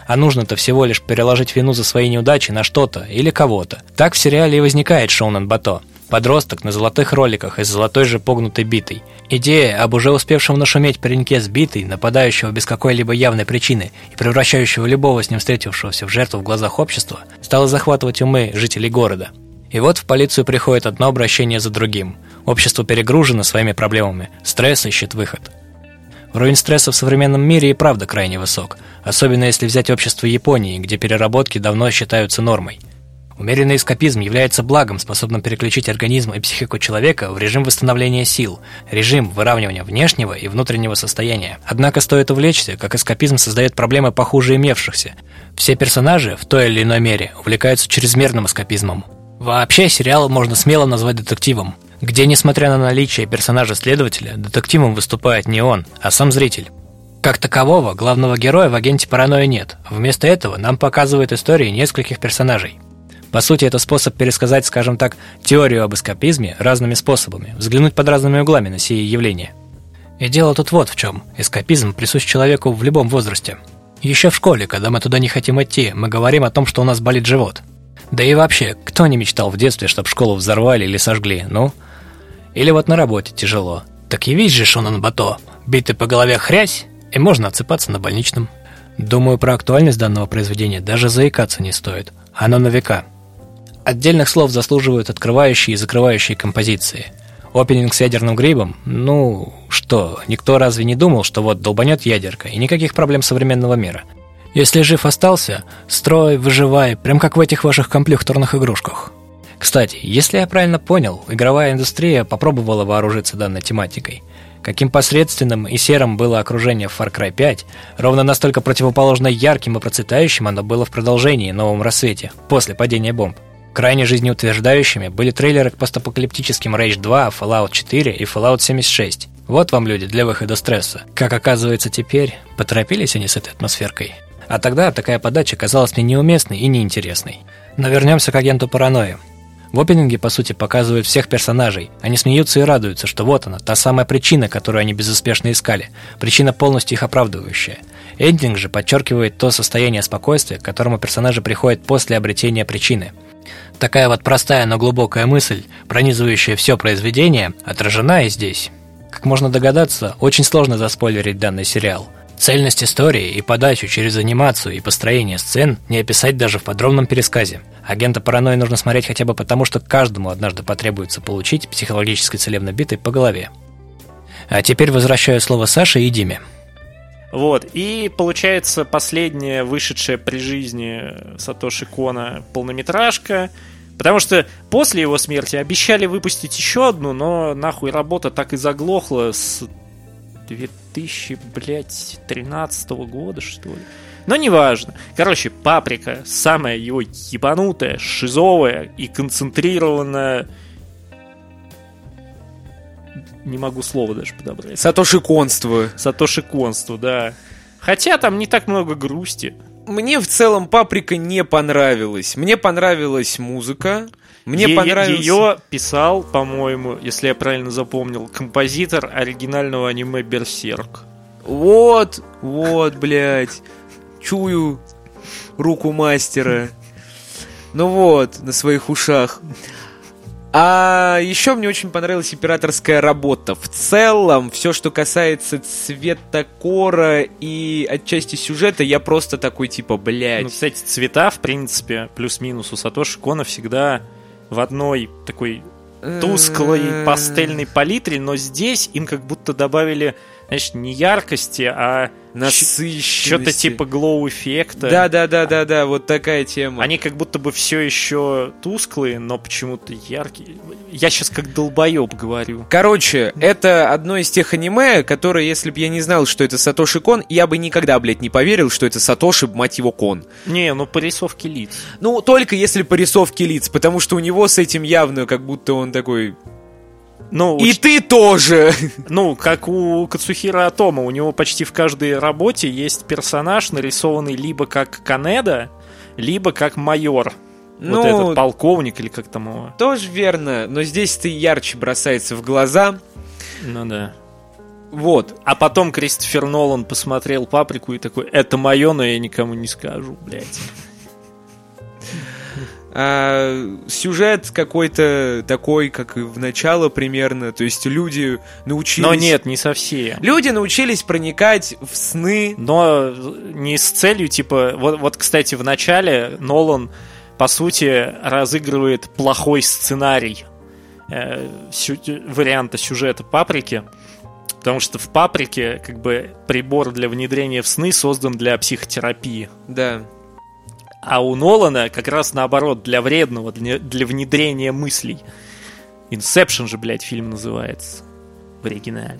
А нужно-то всего лишь переложить вину за свои неудачи на что-то или кого-то. Так в сериале и возникает Шоунен Бато. Подросток на золотых роликах и с золотой же погнутой битой. Идея об уже успевшем нашуметь пареньке с битой, нападающего без какой-либо явной причины и превращающего любого с ним встретившегося в жертву в глазах общества, стала захватывать умы жителей города. И вот в полицию приходит одно обращение за другим. Общество перегружено своими проблемами, стресс ищет выход. Уровень стресса в современном мире и правда крайне высок, особенно если взять общество Японии, где переработки давно считаются нормой. Умеренный эскапизм является благом, способным переключить организм и психику человека в режим восстановления сил, режим выравнивания внешнего и внутреннего состояния. Однако стоит увлечься, как эскапизм создает проблемы похуже имевшихся. Все персонажи в той или иной мере увлекаются чрезмерным эскапизмом. Вообще сериал можно смело назвать детективом, где, несмотря на наличие персонажа-следователя, детективом выступает не он, а сам зритель. Как такового, главного героя в агенте паранойи нет. Вместо этого нам показывают истории нескольких персонажей. По сути, это способ пересказать, скажем так, теорию об эскапизме разными способами, взглянуть под разными углами на сие явления. И дело тут вот в чем. Эскапизм присущ человеку в любом возрасте. Еще в школе, когда мы туда не хотим идти, мы говорим о том, что у нас болит живот. Да и вообще, кто не мечтал в детстве, чтобы школу взорвали или сожгли, ну? Или вот на работе тяжело. Так явись же, Шонан Бато, битый по голове хрясь, и можно отсыпаться на больничном. Думаю, про актуальность данного произведения даже заикаться не стоит. Оно на века. Отдельных слов заслуживают открывающие и закрывающие композиции. Опенинг с ядерным грибом? Ну, что, никто разве не думал, что вот долбанет ядерка, и никаких проблем современного мира? Если жив остался, строй, выживай, прям как в этих ваших комплюхторных игрушках. Кстати, если я правильно понял, игровая индустрия попробовала вооружиться данной тематикой. Каким посредственным и серым было окружение в Far Cry 5, ровно настолько противоположно ярким и процветающим оно было в продолжении «Новом рассвете», после падения бомб. Крайне жизнеутверждающими были трейлеры к постапокалиптическим Rage 2, Fallout 4 и Fallout 76. Вот вам люди для выхода стресса. Как оказывается теперь, поторопились они с этой атмосферкой. А тогда такая подача казалась мне неуместной и неинтересной. Но вернемся к агенту паранойи. В опенинге, по сути, показывают всех персонажей. Они смеются и радуются, что вот она, та самая причина, которую они безуспешно искали. Причина полностью их оправдывающая. Эндинг же подчеркивает то состояние спокойствия, к которому персонажи приходят после обретения причины. Такая вот простая, но глубокая мысль, пронизывающая все произведение, отражена и здесь. Как можно догадаться, очень сложно заспойлерить данный сериал – Цельность истории и подачу через анимацию и построение сцен не описать даже в подробном пересказе. Агента паранойи нужно смотреть хотя бы потому, что каждому однажды потребуется получить психологически целебно битой по голове. А теперь возвращаю слово Саше и Диме. Вот, и получается последняя вышедшая при жизни Сатоши Кона полнометражка, потому что после его смерти обещали выпустить еще одну, но нахуй работа так и заглохла с 2013 года, что ли. Но неважно. Короче, паприка самая его ебанутая, шизовая и концентрированная не могу слова даже подобрать. Сатошиконство. Сатошиконство, да. Хотя там не так много грусти. Мне в целом паприка не понравилась. Мне понравилась музыка. Мне Е- понравился... Ее писал, по-моему, если я правильно запомнил, композитор оригинального аниме Берсерк. Вот, вот, блядь. Чую руку мастера. Ну вот, на своих ушах. А еще мне очень понравилась операторская работа. В целом, все, что касается цветокора и отчасти сюжета, я просто такой типа, блядь. Ну, кстати, цвета, в принципе, плюс-минус у Сатоши Кона всегда в одной такой тусклой пастельной палитре, но здесь им как будто добавили, знаешь, не яркости, а насыщенности. что-то типа глоу-эффекта. Да, да, да, да, да, вот такая тема. Они как будто бы все еще тусклые, но почему-то яркие. Я сейчас как долбоеб говорю. Короче, это одно из тех аниме, которые, если бы я не знал, что это Сатоши Кон, я бы никогда, блядь, не поверил, что это Сатоши, мать его, Кон. Не, ну по рисовке лиц. Ну, только если по рисовке лиц, потому что у него с этим явно, как будто он такой... Ну, И уч- ты тоже! ну, как у Кацухира Атома, у него почти в каждой работе есть персонаж, нарисованный либо как Канеда, либо как майор. Ну, вот этот полковник или как там его. тоже верно, но здесь ты ярче бросается в глаза. Ну да. Вот. А потом Кристофер Нолан посмотрел паприку и такой, это мое, но я никому не скажу, блядь. А, сюжет какой-то такой, как и в начало примерно. То есть люди научились... Но нет, не совсем. Люди научились проникать в сны. Но не с целью, типа, вот, вот, кстати, в начале Нолан, по сути, разыгрывает плохой сценарий э, сю- варианта сюжета Паприки, потому что в Паприке, как бы, прибор для внедрения в сны создан для психотерапии. Да. А у Нолана как раз наоборот, для вредного, для, для внедрения мыслей. Inception же, блядь, фильм называется в оригинале.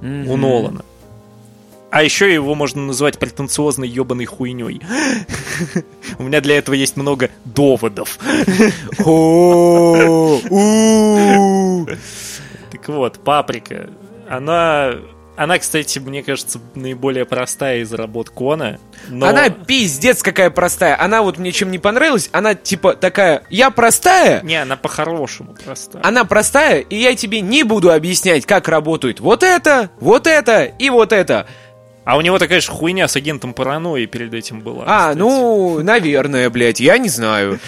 У Нолана. А еще его можно называть претенциозной ебаной хуйней. У меня для этого есть много доводов. Так вот, паприка. Она. Она, кстати, мне кажется, наиболее простая из работ Кона. Но... Она пиздец какая простая. Она вот мне чем не понравилась. Она типа такая, я простая, Не, она по-хорошему простая. она простая, и я тебе не буду объяснять, как работают вот это, вот это и вот это. А у него такая же хуйня с агентом паранойи перед этим была. А, кстати. ну, наверное, блядь, я не знаю.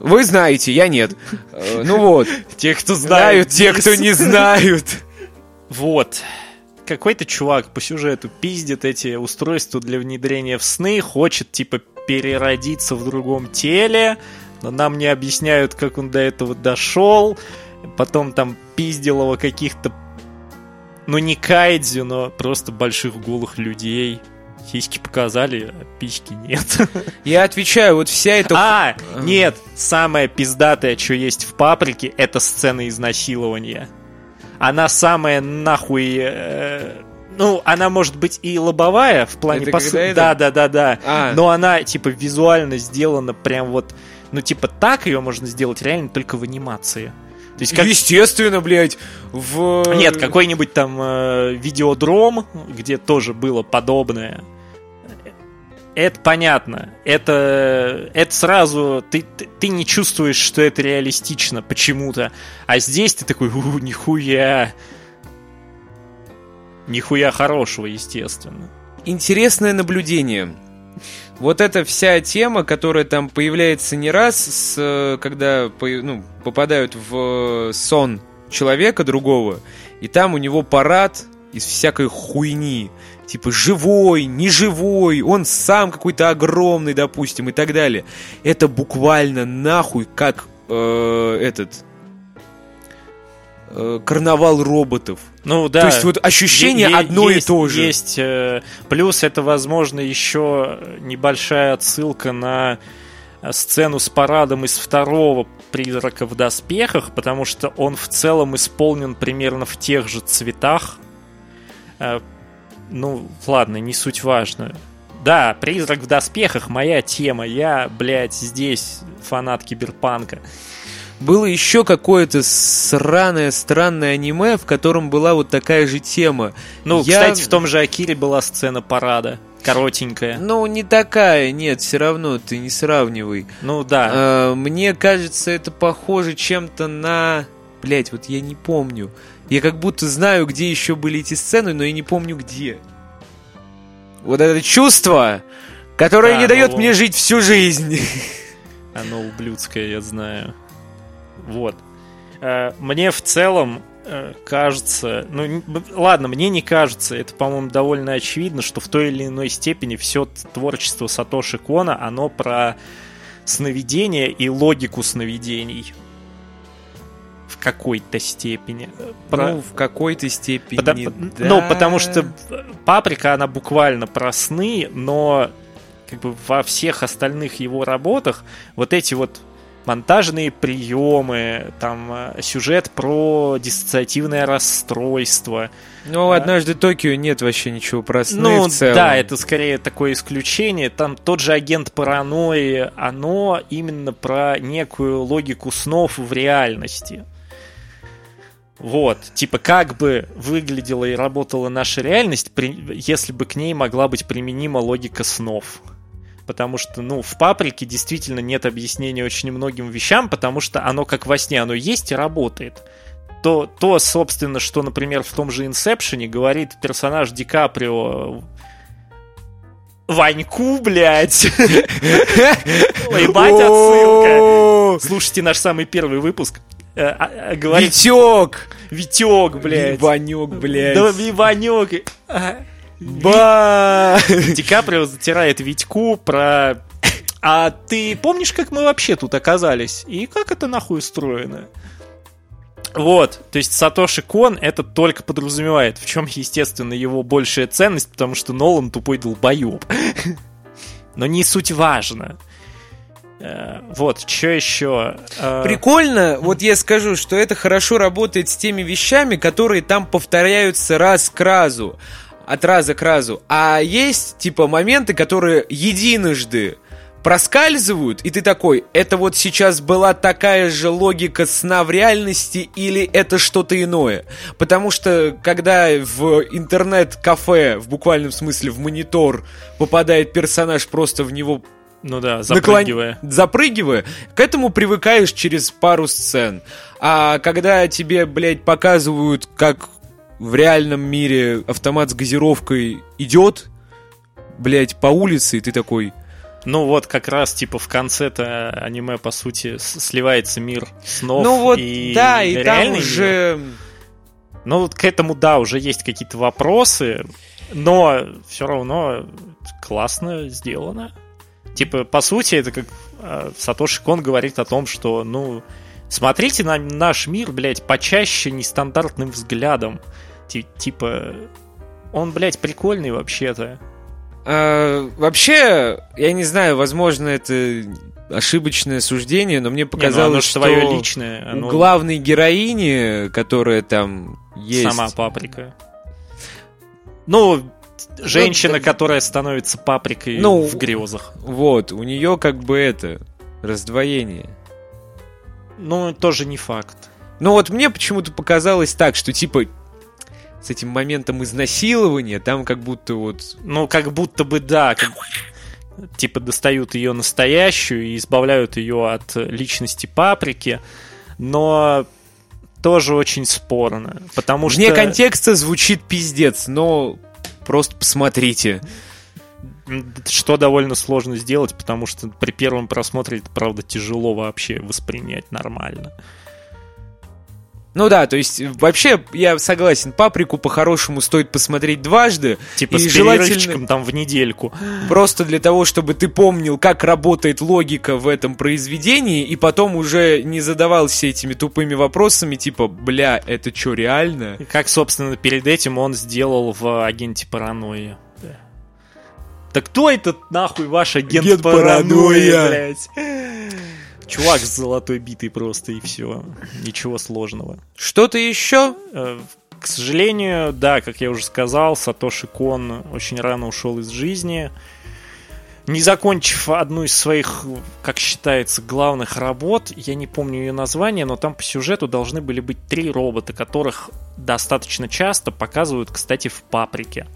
Вы знаете, я нет. Э, Ну вот, те, кто знают те, кто не знают. Вот. Какой-то чувак по сюжету пиздит эти устройства для внедрения в сны, хочет типа переродиться в другом теле, но нам не объясняют, как он до этого дошел. Потом там пиздил его каких-то, ну не кайдзю, но просто больших голых людей. Сиськи показали, а пички нет. Я отвечаю, вот вся эта... А, нет, самое пиздатое, что есть в паприке, это сцена изнасилования. Она самая нахуй... э, ну, она может быть и лобовая в плане Это посыл. когда это- Да, да, да, да. А. Но она, типа, визуально сделана прям вот... Ну, типа, так ее можно сделать реально только в анимации. То есть как... Естественно, блядь, в... Нет, какой-нибудь там э, видеодром, где тоже было подобное. Это понятно. Это, это сразу... Ты, ты, ты не чувствуешь, что это реалистично почему-то. А здесь ты такой, у, нихуя. Нихуя хорошего, естественно. Интересное наблюдение. Вот эта вся тема, которая там появляется не раз, с, э, когда ну, попадают в сон человека другого, и там у него парад из всякой хуйни. Типа живой, неживой, он сам какой-то огромный, допустим, и так далее. Это буквально нахуй как э, этот э, карнавал роботов. Ну да. То есть вот ощущение Е- одно есть- и то же. Есть, э, плюс это, возможно, еще небольшая отсылка на э, сцену с парадом из второго «Призрака в доспехах», потому что он в целом исполнен примерно в тех же цветах. Ну, ладно, не суть важно. Да, «Призрак в доспехах» — моя тема. Я, блядь, здесь фанат киберпанка. Было еще какое-то сраное, странное аниме, в котором была вот такая же тема. Ну, Я- кстати, в том же «Акире» была сцена парада. Коротенькая. Ну, не такая, нет, все равно ты не сравнивай. Ну да. А, мне кажется, это похоже чем-то на... Блять, вот я не помню. Я как будто знаю, где еще были эти сцены, но я не помню где. Вот это чувство, которое Да, не дает мне жить всю жизнь. Оно ублюдское, я знаю. Вот. Э, Мне в целом э, кажется, ну ладно, мне не кажется, это, по-моему, довольно очевидно, что в той или иной степени все творчество Сатоши Кона, оно про сновидение и логику сновидений. Какой-то степени. Ну, в какой-то степени, Потому- да. Ну, потому что паприка, она буквально про сны, но как бы во всех остальных его работах вот эти вот монтажные приемы, там э, сюжет про диссоциативное расстройство. Ну, однажды Токио нет вообще ничего про сны ну, в целом. да, это скорее такое исключение. Там тот же агент паранойи, оно именно про некую логику снов в реальности. Вот, типа, как бы выглядела и работала наша реальность, при- если бы к ней могла быть применима логика снов. Потому что, ну, в паприке действительно нет объяснения очень многим вещам, потому что оно как во сне, оно есть и работает. То, то собственно, что, например, в том же Инсепшене говорит персонаж Ди Каприо Ваньку, блядь. Ебать, отсылка. Слушайте наш самый первый выпуск. Э, а, а, Говорит Витек! Витек, блядь. Ванек, блядь. Да, Виванек. А, Ба! Ди Каприо затирает Витьку про... А ты помнишь, как мы вообще тут оказались? И как это нахуй устроено? Вот, то есть Сатоши Кон это только подразумевает, в чем, естественно, его большая ценность, потому что Нолан тупой долбоеб. Но не суть важно. Э, Вот, что еще? Э, Прикольно, вот я скажу, что это хорошо работает с теми вещами, которые там повторяются раз к разу, от раза к разу. А есть, типа, моменты, которые единожды проскальзывают, и ты такой, это вот сейчас была такая же логика сна в реальности или это что-то иное? Потому что, когда в интернет-кафе, в буквальном смысле в монитор, попадает персонаж просто в него Ну да, наклон- запрыгивая. запрыгивая, к этому привыкаешь через пару сцен. А когда тебе, блядь, показывают, как в реальном мире автомат с газировкой идет, блядь, по улице, и ты такой... Ну вот как раз типа в конце-то аниме по сути сливается мир снов ну вот, и да, и там реальный мир. уже... Ну вот к этому да уже есть какие-то вопросы, но все равно классно сделано. Типа по сути это как э, Сатоши Кон говорит о том, что ну смотрите на наш мир, блядь, почаще нестандартным взглядом. Ти- типа он, блядь, прикольный вообще-то. А, вообще, я не знаю, возможно, это ошибочное суждение, но мне Не, ну показалось, оно ж что твое личное. у оно- главной героини, которая там Есть. сама паприка. Ну, женщина, которая становится паприкой Ну, в грезах. Вот, у нее как бы это, раздвоение. Ну, тоже не факт. Ну вот мне почему-то показалось так, что типа с этим моментом изнасилования там как будто вот... Ну, как будто бы да, как- типа достают ее настоящую и избавляют ее от личности паприки, но тоже очень спорно, потому что... Вне контекста звучит пиздец, но просто посмотрите. Что довольно сложно сделать, потому что при первом просмотре это, правда, тяжело вообще воспринять нормально. Ну да, то есть вообще я согласен, паприку по-хорошему стоит посмотреть дважды. Типа И с желательно- там в недельку. Просто для того, чтобы ты помнил, как работает логика в этом произведении, и потом уже не задавался этими тупыми вопросами, типа, бля, это что, реально? Как, собственно, перед этим он сделал в агенте паранойи. Так кто этот нахуй ваш агент, Агент паранойи, паранойя? блядь? Чувак с золотой битой просто и все. Ничего сложного. Что-то еще? Э, К сожалению, да, как я уже сказал, Сатоши Кон очень рано ушел из жизни. Не закончив одну из своих, как считается, главных работ, я не помню ее название, но там по сюжету должны были быть три робота, которых достаточно часто показывают, кстати, в паприке.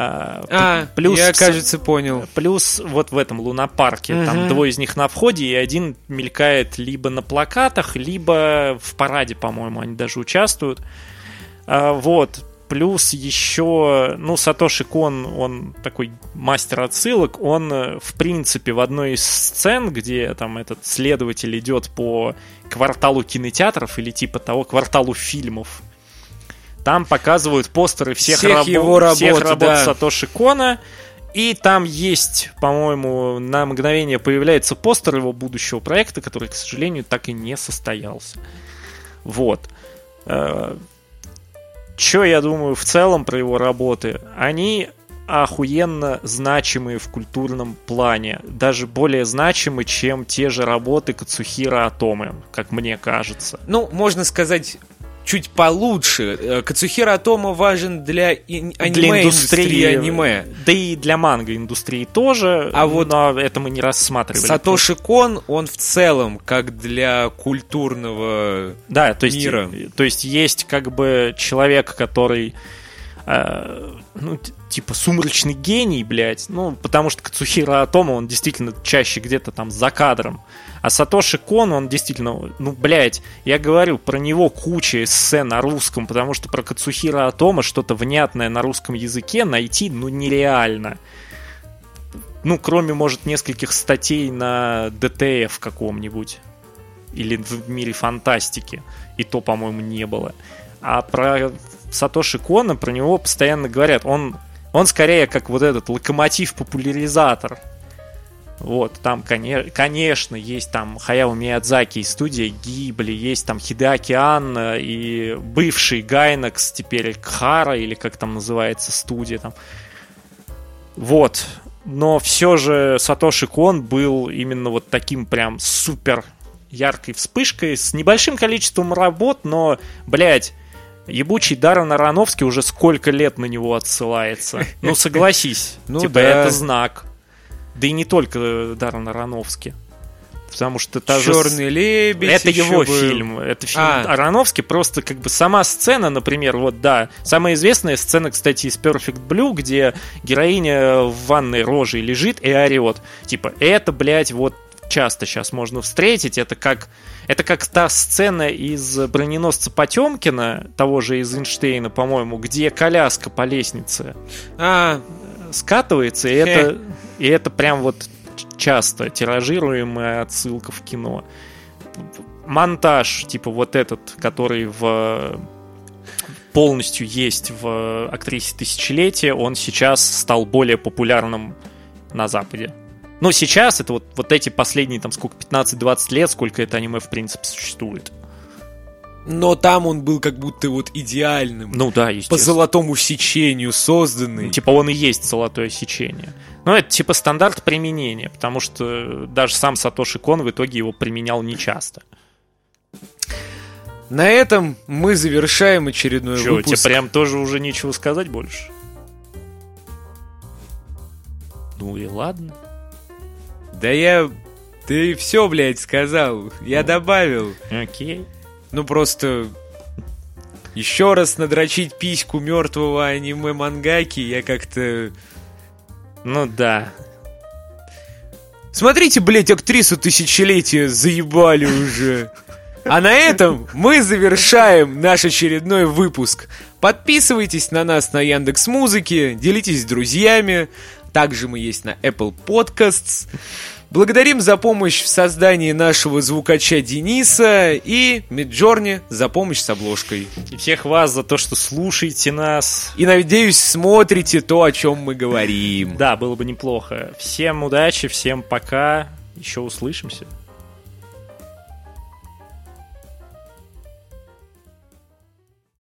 А, А, плюс, я, кажется, понял. Плюс вот в этом лунопарке, там Мгм. двое из них на входе, и один мелькает либо на плакатах, либо в параде, по-моему, они даже участвуют. А, вот. Плюс еще, ну, Сатоши Кон, он такой мастер отсылок, он, э, в принципе, в одной из сцен, где там этот следователь идет по кварталу кинотеатров или типа того кварталу фильмов, там показывают постеры всех, Всех рабо- его работ, всех работ да. Сатоши Кона, и там есть, по-моему, на мгновение появляется постер его будущего проекта, который, к сожалению, так и не состоялся. Вот. Че я думаю в целом про его работы? Они охуенно значимые в культурном плане. Даже более значимы, чем те же работы Кацухира Атомы, как мне кажется. Ну, можно сказать, чуть получше. Э, Кацухира Атома важен для ин- аниме-индустрии аниме. Да и для манго-индустрии тоже, А вот но это мы не рассматривали. Сатоши Кон, он в целом, как для культурного... Да, то есть, мира. то есть есть как бы человек, который э, ну, типа сумрачный гений, блядь. Ну, потому что Кацухира Атома, он действительно чаще где-то там за кадром. А Сатоши Кон, он действительно, ну, блядь, я говорю, про него куча эссе на русском, потому что про Кацухира Атома что-то внятное на русском языке найти, ну, нереально. Ну, кроме, может, нескольких статей на ДТФ каком-нибудь. Или в мире фантастики. И то, по-моему, не было. А про Сатоши Кона, про него постоянно говорят. Он, он скорее как вот этот локомотив-популяризатор. Вот, там, коне- конечно, есть там Хаяо Миядзаки и студия Гибли, есть там Хидеаки Анна и бывший Гайнакс, теперь Кхара, или как там называется студия там. Вот. Но все же Сатоши Кон был именно вот таким прям супер яркой вспышкой с небольшим количеством работ, но, блядь, ебучий Даррен Аронофский уже сколько лет на него отсылается. Ну, согласись. Ну типа, да. это знак. Да и не только Даррен Аронофский. Потому что та же... Черный лебедь. это его был. фильм. Это фильм А. Аронофски. Просто как бы сама сцена, например, вот да. Самая известная сцена, кстати, из Perfect Blue, где героиня в ванной рожей лежит и орет. Типа, это, блядь, вот часто сейчас можно встретить. Это как, это как та сцена из броненосца Потемкина, того же из Эйнштейна, по-моему, где коляска по лестнице А, скатывается, и это, и это прям вот часто тиражируемая отсылка в кино. Монтаж, типа вот этот, который в полностью есть в актрисе тысячелетия, он сейчас стал более популярным на Западе. Но сейчас это вот, вот эти последние, там, сколько, 15-20 лет, сколько это аниме, в принципе, существует. но там он был как будто вот идеальным. Ну да, по золотому сечению созданный. Ну, Типа он и есть золотое сечение. Но это типа стандарт применения, потому что даже сам Сатоши Кон в итоге его применял нечасто. На этом мы завершаем очередной Че, выпуск. тебе прям тоже уже нечего сказать больше? Ну и ладно. Да я... Ты все, блядь, сказал. Я добавил. Окей. Ну просто... Еще раз надрочить письку мертвого аниме мангаки я как-то... Ну да. Смотрите, блядь, актрису тысячелетия заебали уже. А на этом мы завершаем наш очередной выпуск. Подписывайтесь на нас на Яндекс Музыке, делитесь с друзьями. Также мы есть на Apple Podcasts. Благодарим за помощь в создании нашего звукача Дениса и Миджорни за помощь с обложкой. И всех вас за то, что слушаете нас. И, надеюсь, смотрите то, о чем мы говорим. Да, было бы неплохо. Всем удачи, всем пока. Еще услышимся.